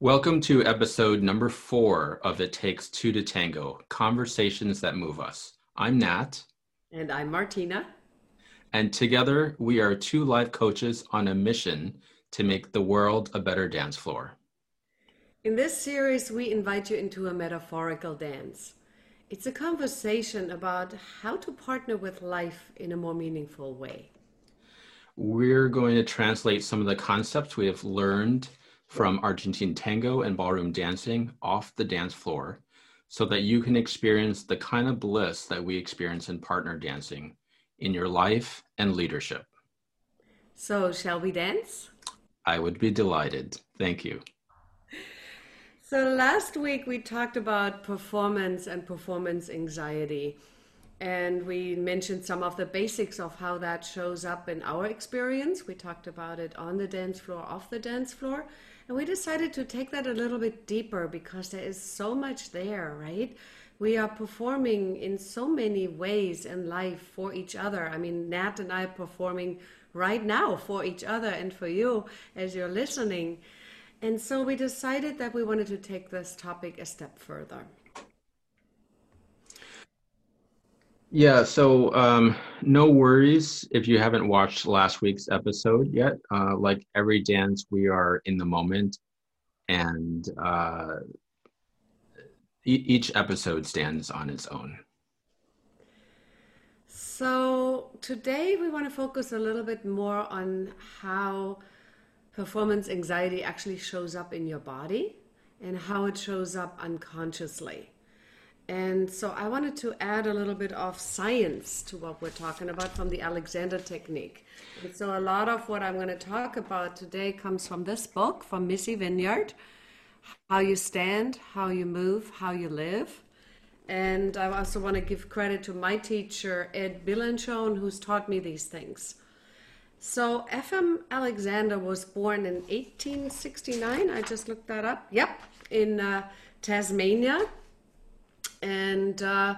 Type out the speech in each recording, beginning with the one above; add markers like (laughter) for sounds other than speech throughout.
Welcome to episode number four of It Takes Two to Tango Conversations That Move Us. I'm Nat. And I'm Martina. And together we are two life coaches on a mission to make the world a better dance floor. In this series, we invite you into a metaphorical dance. It's a conversation about how to partner with life in a more meaningful way. We're going to translate some of the concepts we have learned from Argentine tango and ballroom dancing off the dance floor so that you can experience the kind of bliss that we experience in partner dancing in your life and leadership. So, shall we dance? I would be delighted. Thank you. So, last week we talked about performance and performance anxiety. And we mentioned some of the basics of how that shows up in our experience. We talked about it on the dance floor, off the dance floor. And we decided to take that a little bit deeper because there is so much there, right? We are performing in so many ways in life for each other. I mean, Nat and I are performing right now for each other and for you as you're listening. And so we decided that we wanted to take this topic a step further. Yeah, so um, no worries if you haven't watched last week's episode yet. Uh, like every dance, we are in the moment, and uh, e- each episode stands on its own. So today we want to focus a little bit more on how performance anxiety actually shows up in your body and how it shows up unconsciously. And so I wanted to add a little bit of science to what we're talking about from the Alexander technique. And so a lot of what I'm going to talk about today comes from this book from Missy Vineyard How You Stand, How You Move, How You Live. And I also want to give credit to my teacher, Ed Bilanchon, who's taught me these things. So FM Alexander was born in 1869. I just looked that up. Yep, in uh, Tasmania and uh,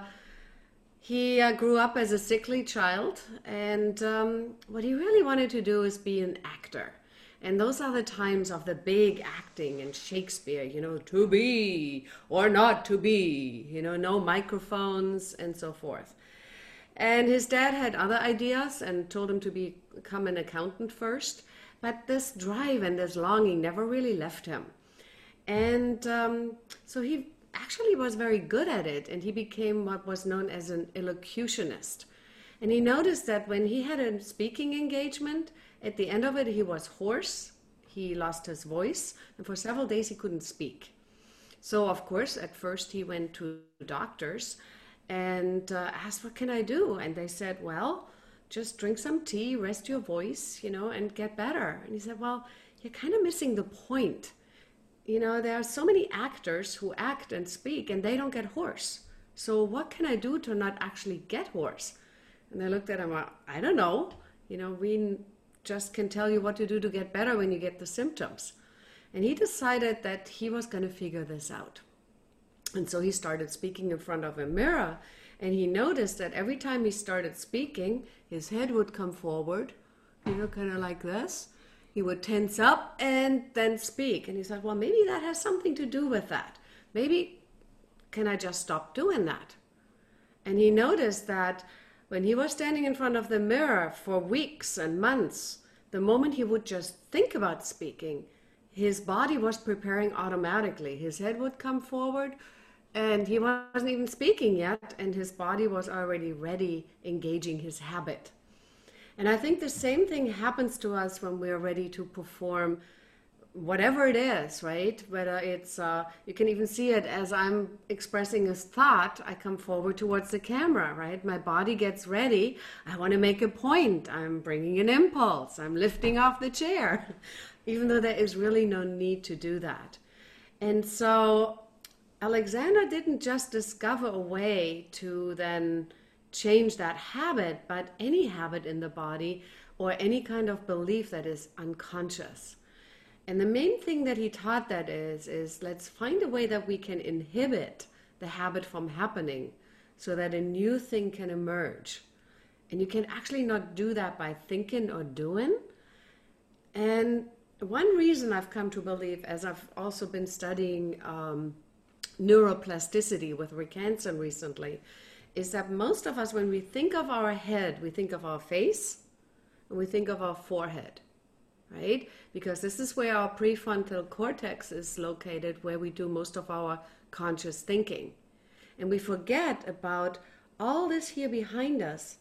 he uh, grew up as a sickly child and um, what he really wanted to do is be an actor. And those are the times of the big acting and shakespeare you know to be or not to be you know no microphones and so forth. And his dad had other ideas and told him to become an accountant first but this drive and this longing never really left him. And um, so he actually was very good at it, and he became what was known as an elocutionist. And he noticed that when he had a speaking engagement, at the end of it, he was hoarse, he lost his voice, and for several days he couldn't speak. So, of course, at first he went to doctors and uh, asked, What can I do? And they said, Well, just drink some tea, rest your voice, you know, and get better. And he said, Well, you're kind of missing the point you know, there are so many actors who act and speak and they don't get hoarse. So what can I do to not actually get hoarse? And I looked at him, I don't know. You know, we just can tell you what to do to get better when you get the symptoms. And he decided that he was going to figure this out. And so he started speaking in front of a mirror. And he noticed that every time he started speaking, his head would come forward, you know, kind of like this he would tense up and then speak. And he said, Well, maybe that has something to do with that. Maybe can I just stop doing that? And he noticed that when he was standing in front of the mirror for weeks and months, the moment he would just think about speaking, his body was preparing automatically. His head would come forward, and he wasn't even speaking yet, and his body was already ready, engaging his habit. And I think the same thing happens to us when we're ready to perform whatever it is, right? Whether it's, uh, you can even see it as I'm expressing a thought, I come forward towards the camera, right? My body gets ready. I want to make a point. I'm bringing an impulse. I'm lifting off the chair, (laughs) even though there is really no need to do that. And so Alexander didn't just discover a way to then change that habit, but any habit in the body or any kind of belief that is unconscious. And the main thing that he taught that is is let's find a way that we can inhibit the habit from happening so that a new thing can emerge. And you can actually not do that by thinking or doing. And one reason I've come to believe, as I've also been studying um, neuroplasticity with Rick Hanson recently, is that most of us, when we think of our head, we think of our face and we think of our forehead, right? Because this is where our prefrontal cortex is located, where we do most of our conscious thinking. And we forget about all this here behind us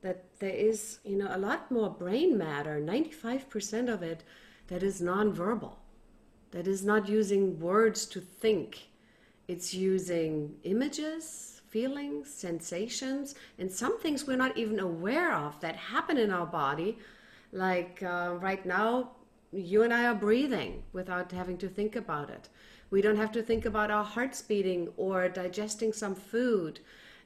that there is, you know, a lot more brain matter, 95% of it that is nonverbal, that is not using words to think. It's using images, feelings, sensations, and some things we're not even aware of that happen in our body. Like uh, right now, you and I are breathing without having to think about it. We don't have to think about our hearts beating or digesting some food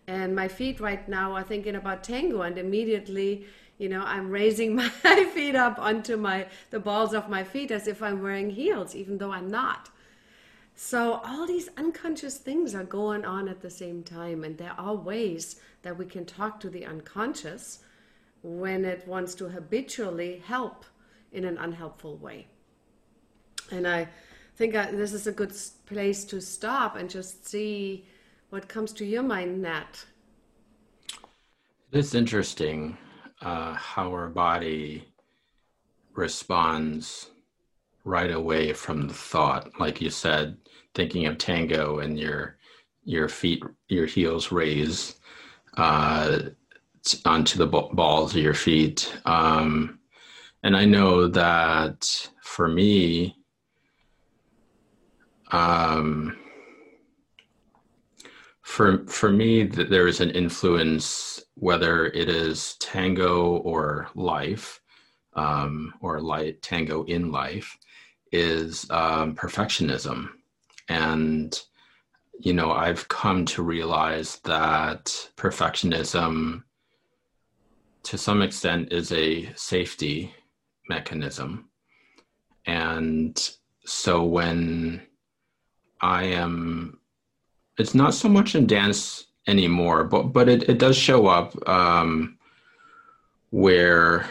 and my feet right now are thinking about tango and immediately you know i'm raising (laughs) my feet up onto my the balls of my feet as if i'm wearing heels even though i'm not so all these unconscious things are going on at the same time and there are ways that we can talk to the unconscious when it wants to habitually help in an unhelpful way and i think I, this is a good place to stop and just see what comes to your mind, Nat? It's interesting uh, how our body responds right away from the thought. Like you said, thinking of tango and your your feet, your heels raised uh, onto the balls of your feet. Um, and I know that for me, um, for for me there is an influence whether it is tango or life um, or light tango in life is um, perfectionism. And you know i've come to realize that perfectionism to some extent is a safety mechanism. And so when i am it's not so much in dance anymore, but but it, it does show up um, where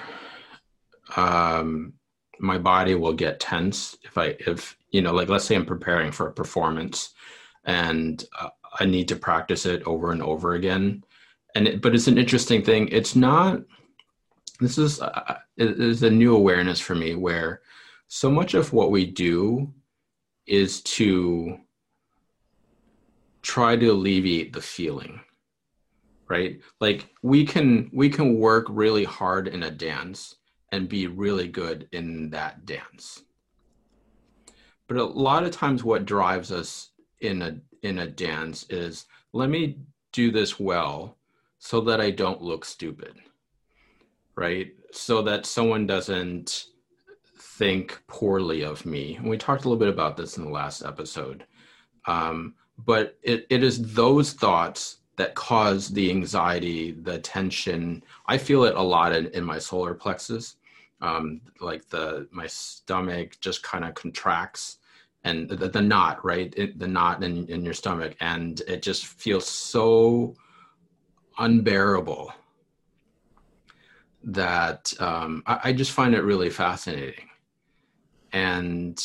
um, my body will get tense if I if you know like let's say I'm preparing for a performance and uh, I need to practice it over and over again. And it, but it's an interesting thing. It's not. This is uh, it is a new awareness for me where so much of what we do is to try to alleviate the feeling right like we can we can work really hard in a dance and be really good in that dance but a lot of times what drives us in a in a dance is let me do this well so that i don't look stupid right so that someone doesn't think poorly of me and we talked a little bit about this in the last episode um, but it, it is those thoughts that cause the anxiety, the tension. I feel it a lot in, in my solar plexus. Um, like the my stomach just kind of contracts and the, the knot, right? It, the knot in, in your stomach, and it just feels so unbearable that um, I, I just find it really fascinating. And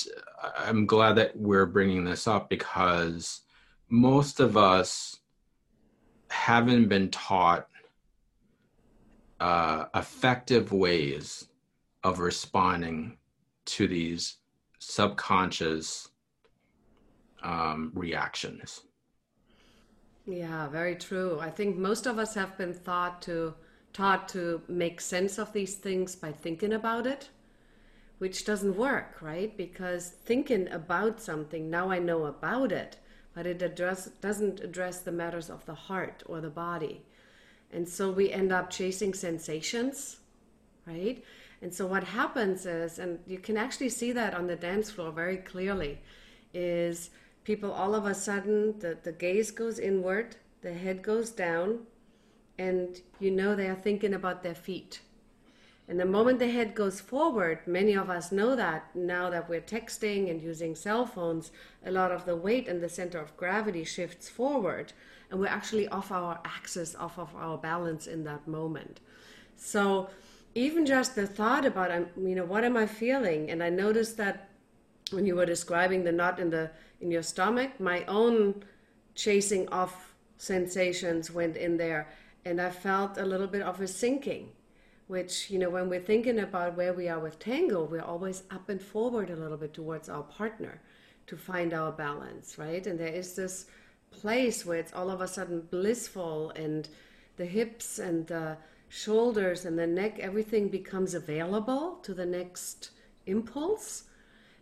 I'm glad that we're bringing this up because most of us haven't been taught uh, effective ways of responding to these subconscious um, reactions. Yeah, very true. I think most of us have been taught to taught to make sense of these things by thinking about it, which doesn't work, right? Because thinking about something, now I know about it, but it address, doesn't address the matters of the heart or the body. And so we end up chasing sensations, right? And so what happens is, and you can actually see that on the dance floor very clearly, is people all of a sudden, the, the gaze goes inward, the head goes down, and you know they are thinking about their feet and the moment the head goes forward, many of us know that now that we're texting and using cell phones, a lot of the weight and the center of gravity shifts forward, and we're actually off our axis, off of our balance in that moment. So even just the thought about, um, you know, what am I feeling? And I noticed that when you were describing the knot in the in your stomach, my own chasing off sensations went in there, and I felt a little bit of a sinking. Which you know, when we're thinking about where we are with tango, we're always up and forward a little bit towards our partner to find our balance, right? And there is this place where it's all of a sudden blissful and the hips and the shoulders and the neck, everything becomes available to the next impulse.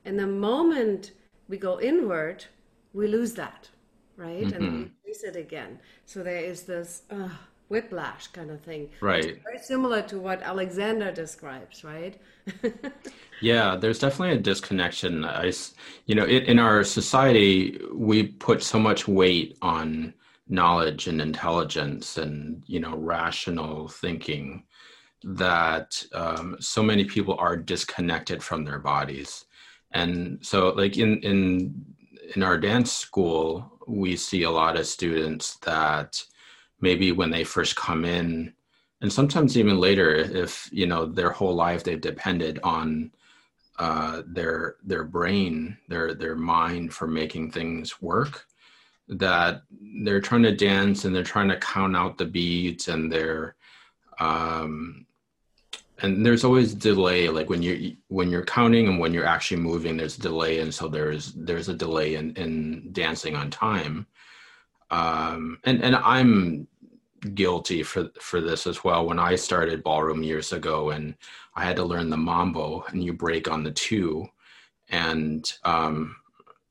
And the moment we go inward, we lose that, right? Mm-hmm. And we chase it again. So there is this uh, whiplash kind of thing. Right. Very similar to what Alexander describes, right? (laughs) yeah, there's definitely a disconnection. I, you know, it, in our society, we put so much weight on knowledge and intelligence and you know rational thinking that um, so many people are disconnected from their bodies. And so like in in in our dance school we see a lot of students that maybe when they first come in and sometimes even later if you know their whole life they've depended on uh, their their brain their their mind for making things work that they're trying to dance and they're trying to count out the beats and they're um and there's always delay like when you're when you're counting and when you're actually moving there's delay. And so there's there's a delay in in dancing on time. Um and and i'm guilty for for this as well. When i started ballroom years ago and i had to learn the mambo and you break on the two and um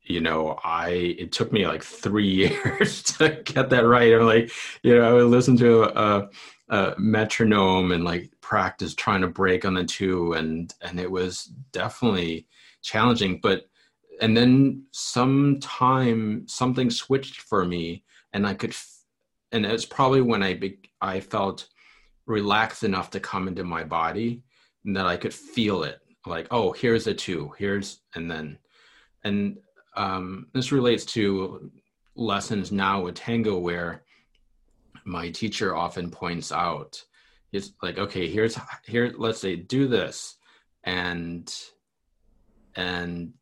you know, I it took me like three (laughs) years to get that right. I'm like, you know, I would listen to a, a, metronome and like practice trying to break on the two, and and it was definitely challenging. But and then sometime something switched for me, and I could, and it's probably when I be, I felt relaxed enough to come into my body, that I could feel it. Like, oh, here's a two, here's, and then, and um, this relates to lessons now with tango where my teacher often points out it's like okay here's here let's say do this and and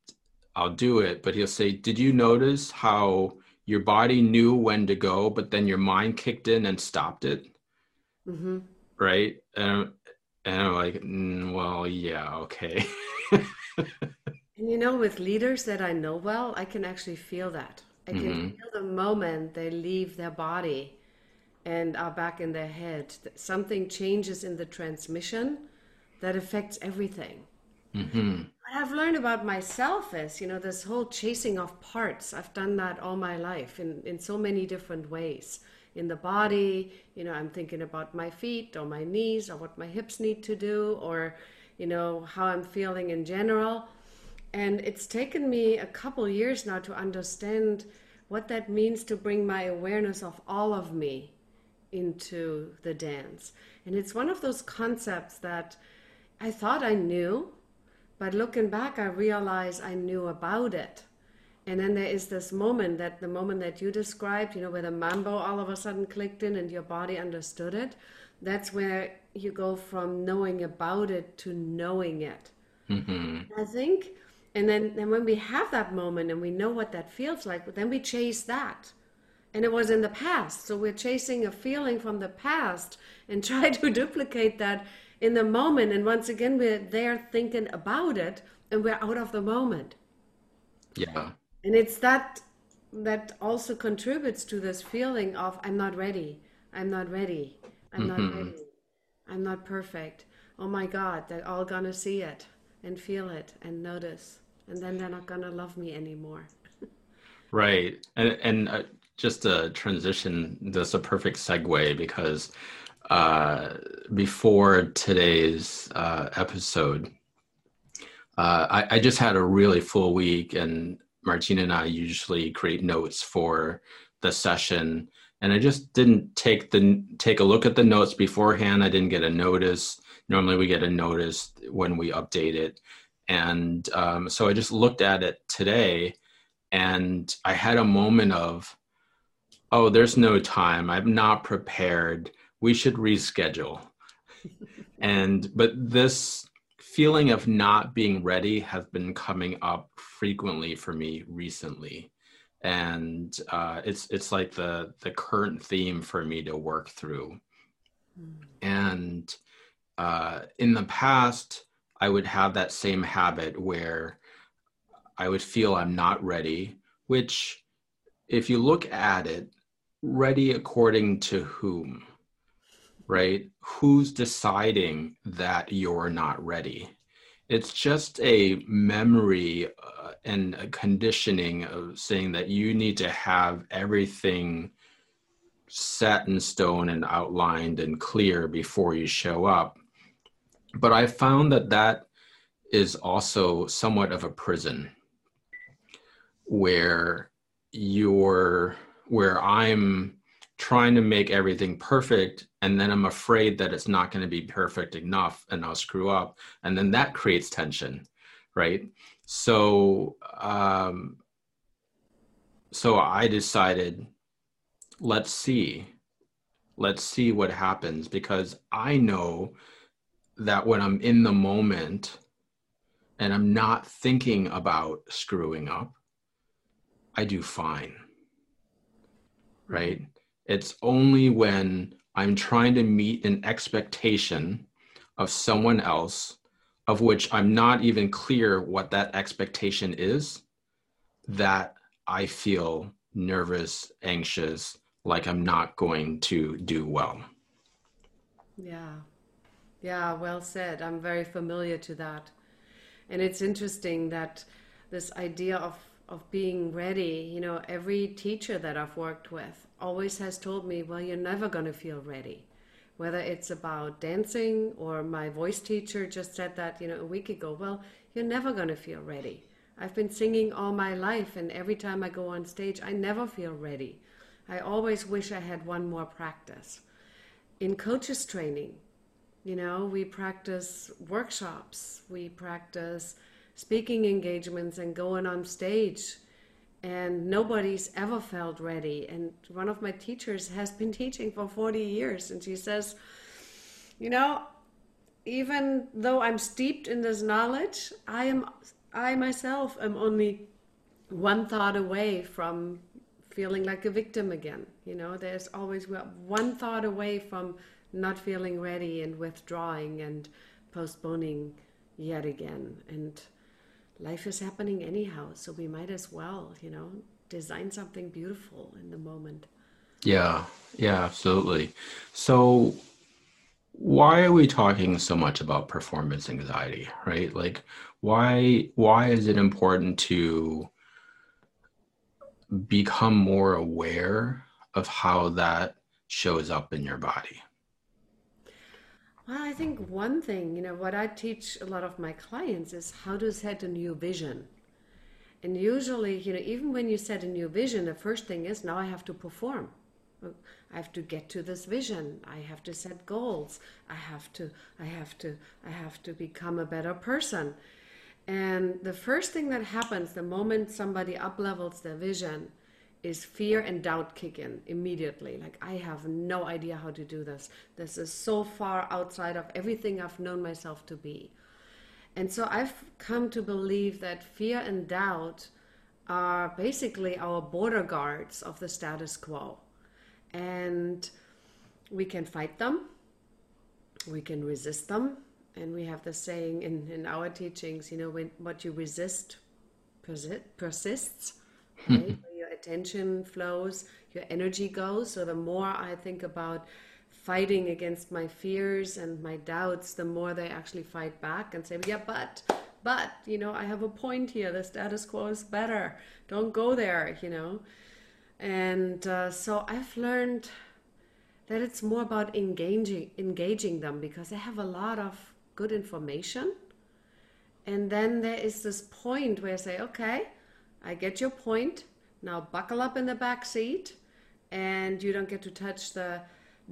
i'll do it. But he'll say did you notice how your body knew when to go but then your mind kicked in and stopped it? Mm-hmm. right? And, and i'm like mm, well yeah okay (laughs) And you know, with leaders that I know well, I can actually feel that. I can mm-hmm. feel the moment they leave their body and are back in their head. Something changes in the transmission that affects everything. Mm-hmm. What I've learned about myself is, you know, this whole chasing of parts. I've done that all my life in, in so many different ways. In the body, you know, I'm thinking about my feet or my knees or what my hips need to do or, you know, how I'm feeling in general and it's taken me a couple years now to understand what that means to bring my awareness of all of me into the dance. And it's one of those concepts that I thought I knew, but looking back, I realized I knew about it. And then there is this moment that the moment that you described, you know, where the mambo all of a sudden clicked in and your body understood it. That's where you go from knowing about it to knowing it. Mm-hmm. I think and then, then when we have that moment and we know what that feels like, then we chase that. And it was in the past. So we're chasing a feeling from the past and (laughs) try to duplicate that in the moment. And once again, we're there thinking about it and we're out of the moment. Yeah. And it's that that also contributes to this feeling of I'm not ready. I'm not ready. I'm mm-hmm. not ready. I'm not perfect. Oh my God, they're all gonna see it and feel it and notice and then they're not gonna love me anymore. (laughs) right, and and uh, just a transition. That's a perfect segue because uh, before today's uh, episode, uh, I, I just had a really full week, and Martina and I usually create notes for the session and I just didn't take the take a look at the notes beforehand. I didn't get a notice. Normally, we get a notice when we update it, and um, so I just looked at it today and I had a moment of, oh, there's no time. I'm not prepared. We should reschedule. (laughs) and but this feeling of not being ready has been coming up frequently for me recently and uh, it's it's like the the current theme for me to work through mm. and uh, in the past i would have that same habit where i would feel i'm not ready which if you look at it ready according to whom right? Who's deciding that you're not ready? It's just a memory uh, and a conditioning of saying that you need to have everything set in stone and outlined and clear before you show up. But I found that that is also somewhat of a prison where you're where I'm trying to make everything perfect and then i'm afraid that it's not going to be perfect enough and i'll screw up and then that creates tension right? So um so i decided let's see let's see what happens because i know that when i'm in the moment and i'm not thinking about screwing up i do fine right it's only when I'm trying to meet an expectation of someone else, of which I'm not even clear what that expectation is, that I feel nervous, anxious, like I'm not going to do well. Yeah. Yeah, well said. I'm very familiar to that. And it's interesting that this idea of of being ready, you know, every teacher that I've worked with always has told me, well, you're never going to feel ready. Whether it's about dancing or my voice teacher just said that, you know, a week ago, well, you're never going to feel ready. I've been singing all my life, and every time I go on stage, I never feel ready. I always wish I had one more practice. In coaches training, you know, we practice workshops, we practice speaking engagements and going on stage. And nobody's ever felt ready. And one of my teachers has been (laughs) teaching for 40 years and she says you know even though i'm steeped in this knowledge i am i myself am only one thought away from feeling like a victim again. You know there's always one thought away from not feeling ready and withdrawing and postponing yet again and life is happening anyhow, so we might as well, you know, design something beautiful in the moment. Yeah, yeah, absolutely. So, why are we talking so much about performance anxiety, right? Like, why why is it important to become more aware of how that shows up in your body? Well, I think one thing, you know, what I teach a lot of my clients is how to set a new vision. And usually, you know, even when you set a new vision, the first thing is now I have to perform. I have to get to this vision. I have to set goals. I have to, I have to, I have to become a better person. And the first thing that happens the moment somebody uplevels their vision is fear and doubt kick in immediately. Like, I have no idea how to do this. This is so far outside of everything I've known myself to be. And so I've come to believe that fear and doubt are basically our border guards of the status quo. And we can fight them, we can resist them. And we have the saying in, in our teachings, you know, when what you resist persists, right? (laughs) attention flows, your energy goes. So the more I think about fighting against my fears and my doubts, the more they actually fight back and say, yeah, but, but, you know, I have a point here. The status quo is better. Don't go there, you know. And uh, so I've learned that it's more about engaging engaging them because they have a lot of good information. And then there is this point where I say, okay, I get your point. Now buckle up in the back seat and you don't get to touch the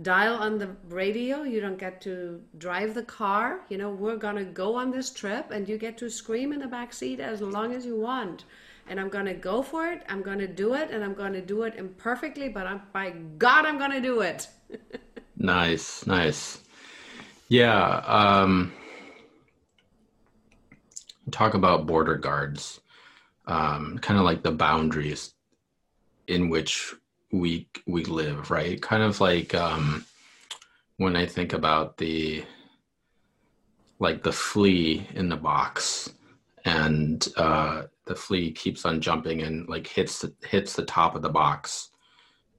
dial on the radio. You don't get to drive the car. You know, we're going to go on this trip and you get to scream in the back seat as long as you want. And I'm going to go for it. I'm going to do it and I'm going to do it imperfectly, but I'm, by God, I'm going to do it. (laughs) nice, nice. Yeah. Um, talk about border guards, um, kind of like the boundaries in which we we live, right? Kind of like um, when I think about the like the flea in the box, and uh, the flea keeps on jumping and like hits the, hits the top of the box,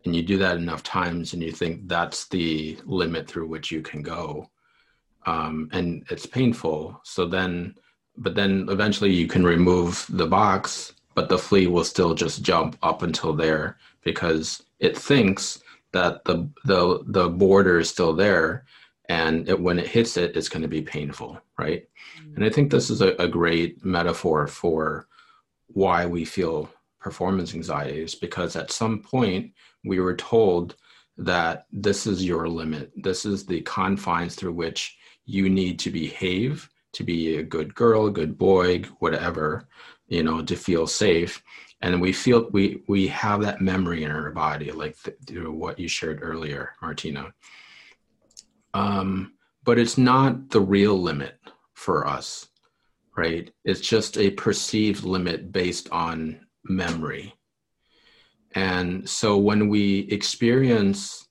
and you do that enough times, and you think that's the limit through which you can go, um, and it's painful. So then, but then eventually you can remove the box, but the flea will still just jump up until there because it thinks that the the the border is still there and it, when it hits it it's going to be painful right mm-hmm. and i think this is a, a, great metaphor for why we feel performance anxieties because at some point we were told that this is your limit this is the confines through which you need to behave to be a good girl a good boy whatever you know to feel safe. And we feel we we have that memory in our body like through what you shared earlier martina. Um, but it's not the real limit for us right? It's just a perceived limit based on memory. And so when we experience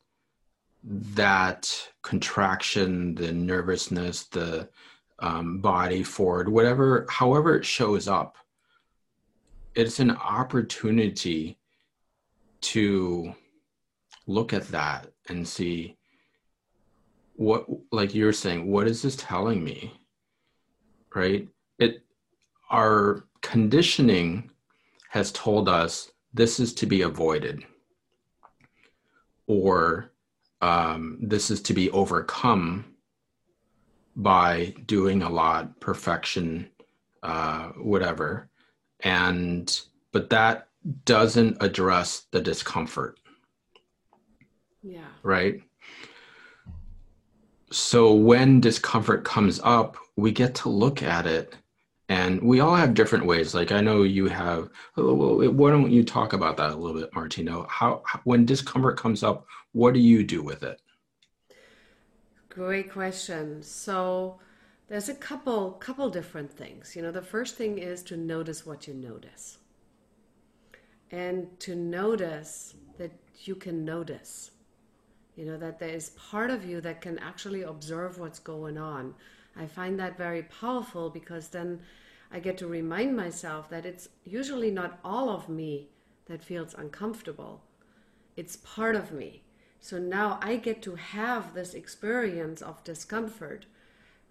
that contraction the nervousness the um, body forward whatever however it shows up it's an opportunity to look at that and see what like you're saying what is this telling me right? It our conditioning has told us this is to be avoided or um, this is to be overcome by doing a lot perfection uh, whatever. And but that doesn't address the discomfort. Yeah. Right? So when discomfort comes up we get to look at it. And we all have different ways. Like i know you have why don't you talk about that a little bit Martina? How when discomfort comes up what do you do with it great question so there's a couple couple different things. You know, the first thing is to notice what you notice. And to notice that you can notice. You know, that there is part of you that can actually observe what's going on. I find that very powerful because then I get to remind myself that it's usually not all of me that feels uncomfortable. It's part of me. So now I get to have this experience of discomfort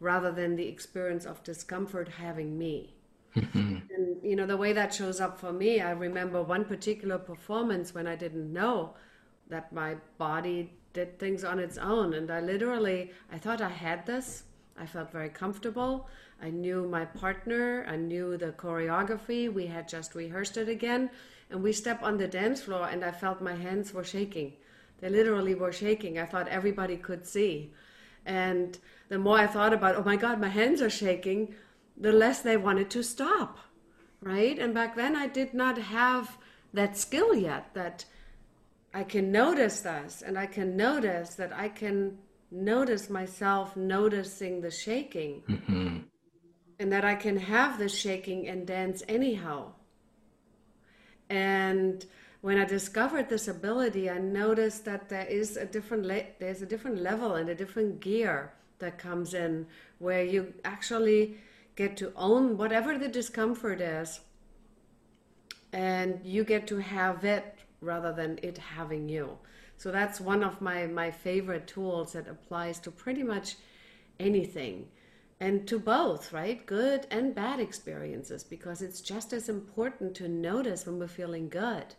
rather than the experience of discomfort having me. (laughs) and you know the way that shows up for me, I remember one particular performance when I didn't know that my body did things on its own and I literally I thought I had this. I felt very comfortable. I knew my partner, I knew the choreography. We had just rehearsed it again and we stepped on the dance floor and I felt my hands were shaking. They literally were shaking. I thought everybody could see. And the more I thought about, oh my God, my hands are shaking, the less they wanted to stop, right? And back then I did not have that skill yet that I can notice this and I can notice that I can notice myself noticing the shaking mm-hmm. and that I can have the shaking and dance anyhow. And when I discovered this ability, I noticed that there is a different le- there's a different level and a different gear that comes in where you actually get to own whatever the discomfort is and you get to have it rather than it having you. So that's one of my, my favorite tools that applies to pretty much anything and to both, right? Good and bad experiences, because it's just as important to notice when we're feeling good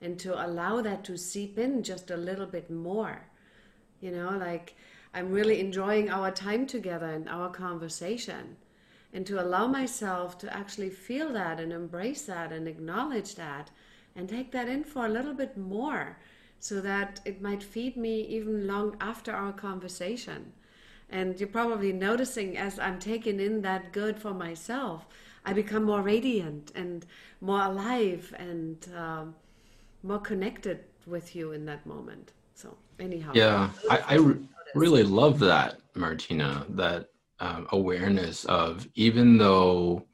and to allow that to seep in just a little bit more. You know, like I'm really enjoying our time together and our conversation. And to allow myself to actually feel that and embrace that and acknowledge that and take that in for a little bit more so that it might feed me even long after our conversation. And you're probably noticing as I'm taking in that good for myself, I become more radiant and more alive and um, more connected with you in that moment. So, anyhow, yeah, I, I, really love that, Martina, that um, awareness of even though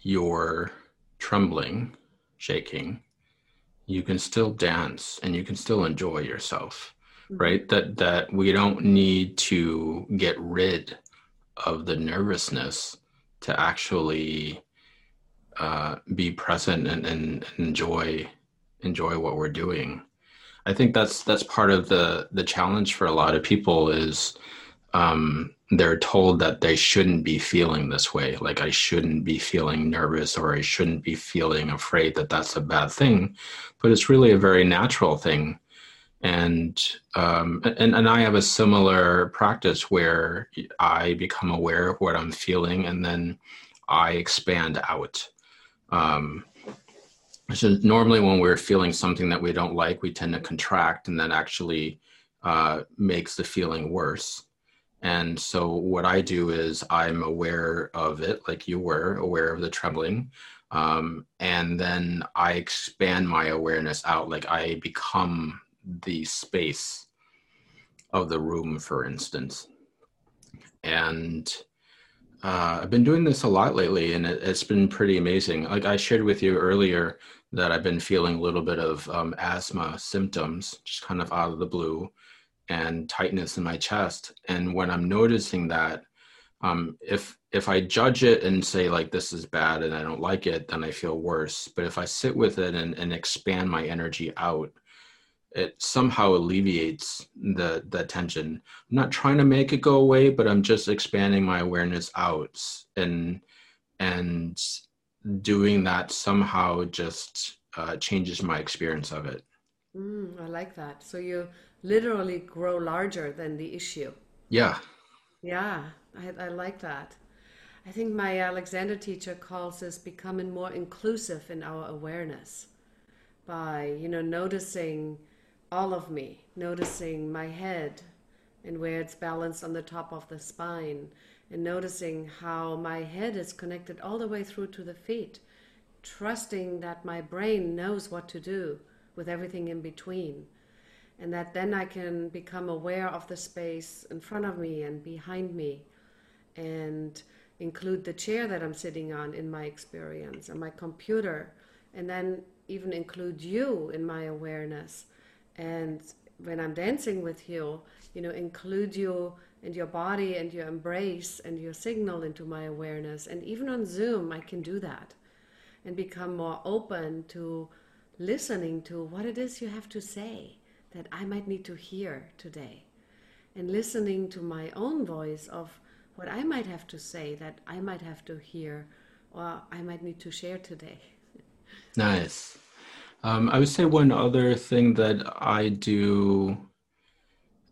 you're trembling, shaking, you can still dance and you can still enjoy yourself, mm-hmm. right? That that we don't need to get rid of the nervousness to actually uh, be present and, and enjoy enjoy what we're doing. I think that's that's part of the the challenge for a lot of people is um, they're told that they shouldn't be feeling this way. Like I shouldn't be feeling nervous or I shouldn't be feeling afraid that that's a bad thing, but it's really a very natural thing. And um, and and I have a similar practice where I become aware of what I'm feeling and then I expand out. Um, so normally when we're feeling something that we don't like, we tend to contract and that actually uh, makes the feeling worse. And so what I do is I'm aware of it, like you were aware of the trembling. Um, and then I expand my awareness out, like I become the space of the room, for instance. And uh, I've been doing this a lot lately, and it, has been pretty amazing. Like I shared with you earlier that I've been feeling a little bit of um, asthma symptoms, just kind of out of the blue, and tightness in my chest. And when I'm noticing that, um, if if I judge it and say like this is bad and I don't like it, then I feel worse. But if I sit with it and, and expand my energy out, it somehow alleviates the the tension. I'm not trying to make it go away, but I'm just expanding my awareness out and and doing that somehow just uh, changes my experience of it. Mm, I like that. So you literally grow larger than the issue. Yeah. Yeah, I, I like that. I think my Alexander teacher calls this becoming more inclusive in our awareness by, you know, noticing all of me, noticing my head and where it's balanced on the top of the spine, and noticing how my head is connected all the way through to the feet, trusting that my brain knows what to do with everything in between. And that then I can become aware of the space in front of me and behind me and include the chair that I'm sitting on in my experience and my computer, and then even include you in my awareness and when I'm dancing with you, you know, include you and your body and your embrace and your signal into my awareness. And even on Zoom, I can do that and become more open to listening to what it is you have to say that I might need to hear today. And listening to my own voice of what I might have to say that I might have to hear or I might need to share today. Nice. Um, I would say one other thing that I do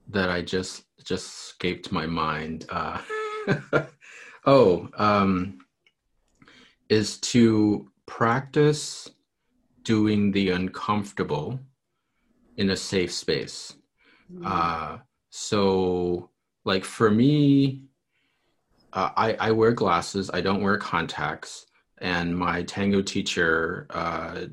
that I just just escaped my mind. Uh, (laughs) oh, um, is to practice doing the uncomfortable in a safe space. Mm. Uh, so, like for me, uh, I, I wear glasses. I don't wear contacts, and my tango teacher uh,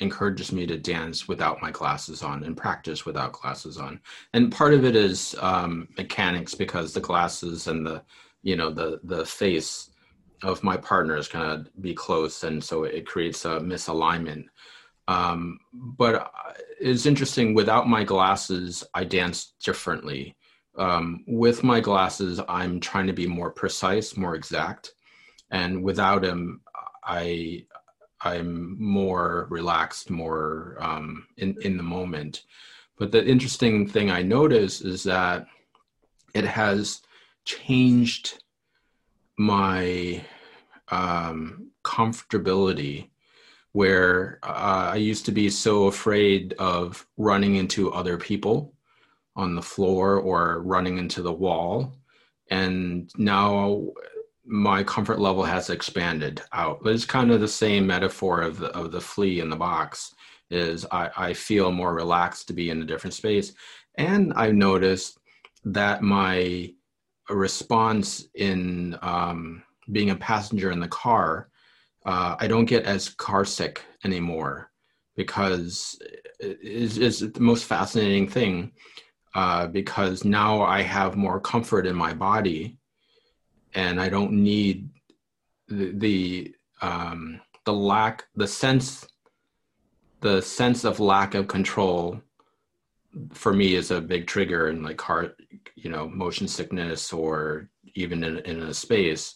encourages me to dance without my glasses on and practice without glasses on. And part of it is um, mechanics because the glasses and the you know the the face of my partner is going to be close, and so it creates a misalignment. Um, but it's interesting. Without my glasses, I dance differently. Um, with my glasses, I'm trying to be more precise, more exact, and without them, I I'm more relaxed, more um, in in the moment. But the interesting thing I notice is that it has changed my um, comfortability. Where uh, I used to be so afraid of running into other people on the floor or running into the wall, and now my comfort level has expanded out. But it's kind of the same metaphor of the, of the flea in the box. Is I, I feel more relaxed to be in a different space, and I've noticed that my response in um, being a passenger in the car, uh, I don't get as car sick anymore because it's, it's the most fascinating thing. uh, because now I have more comfort in my body, and I don't need the the, um, the lack, the sense, the sense of lack of control. For me, is a big trigger in like heart, you know, motion sickness, or even in in a space.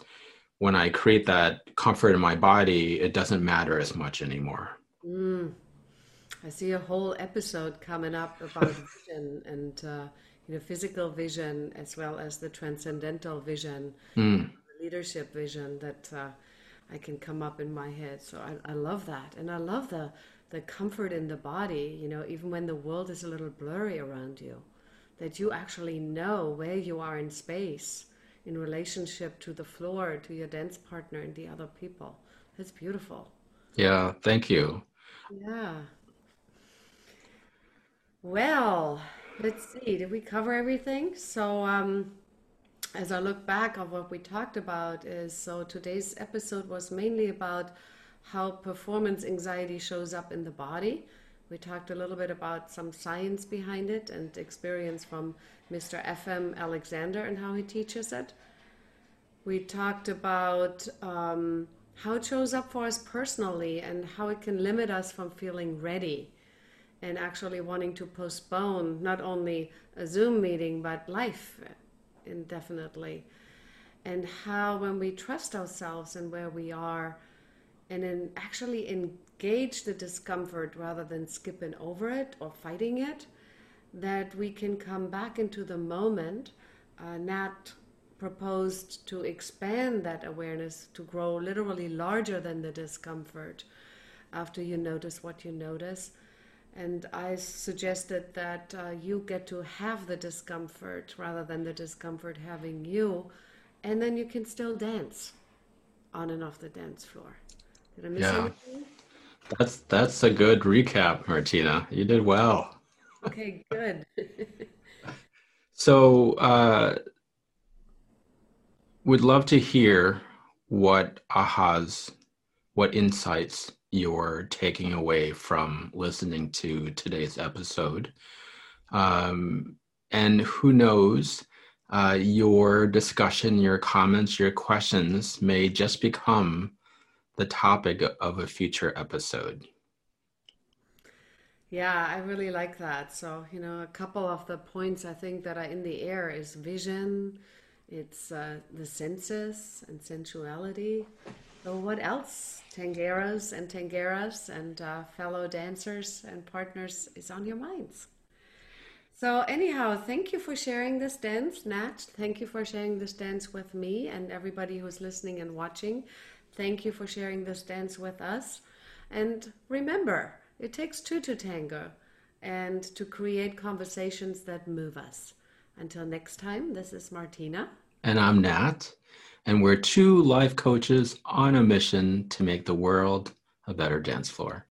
When I create that comfort in my body, it doesn't matter as much anymore. Mm. I see a whole episode coming up about (laughs) and uh, you know physical vision as well as the transcendental vision, mm. the leadership vision that uh, I can come up in my head. So I, I love that, and I love the the comfort in the body. You know, even when the world is a little blurry around you, that you actually know where you are in space in relationship to the floor, to your dance partner, and the other people. That's beautiful. Yeah, thank you. Yeah. Well, let's see. Did we cover everything? So, um, as I look back of what we talked about, is so today's episode was mainly about how performance anxiety shows up in the body. We talked a little bit about some science behind it and experience from Mr. F.M. Alexander and how he teaches it. We talked about um, how it shows up for us personally and how it can limit us from feeling ready and actually wanting to postpone not only a Zoom meeting but life indefinitely. And how, when we trust ourselves and where we are, and then actually engage the discomfort rather than skipping over it or fighting it, that we can come back into the moment. Uh, Nat proposed to expand that awareness to grow literally larger than the discomfort after you notice what you notice and I suggested that uh, you get to have the discomfort rather than the discomfort having you, and then you can still dance on and off the dance floor. Did I miss yeah. anything? That's that's a good recap, Martina. You did well. Okay, good. (laughs) so, uh, would love to hear what ahas, what insights you're taking away from listening to today's episode. Um, and who knows, uh, your discussion, your comments, your questions may just become the topic of a future episode. Yeah, I really like that. So, you know, a couple of the points I think that are in the air is vision, it's uh, the senses and sensuality, so, what else, Tangueros and Tangueras and uh, fellow dancers and partners, is on your minds? So, anyhow, thank you for sharing this dance, Nat. Thank you for sharing this dance with me and everybody who's listening and watching. Thank you for sharing this dance with us. And remember, it takes two to tango and to create conversations that move us. Until next time, this is Martina. And I'm Nat and we're two life coaches on a mission to make the world a better dance floor.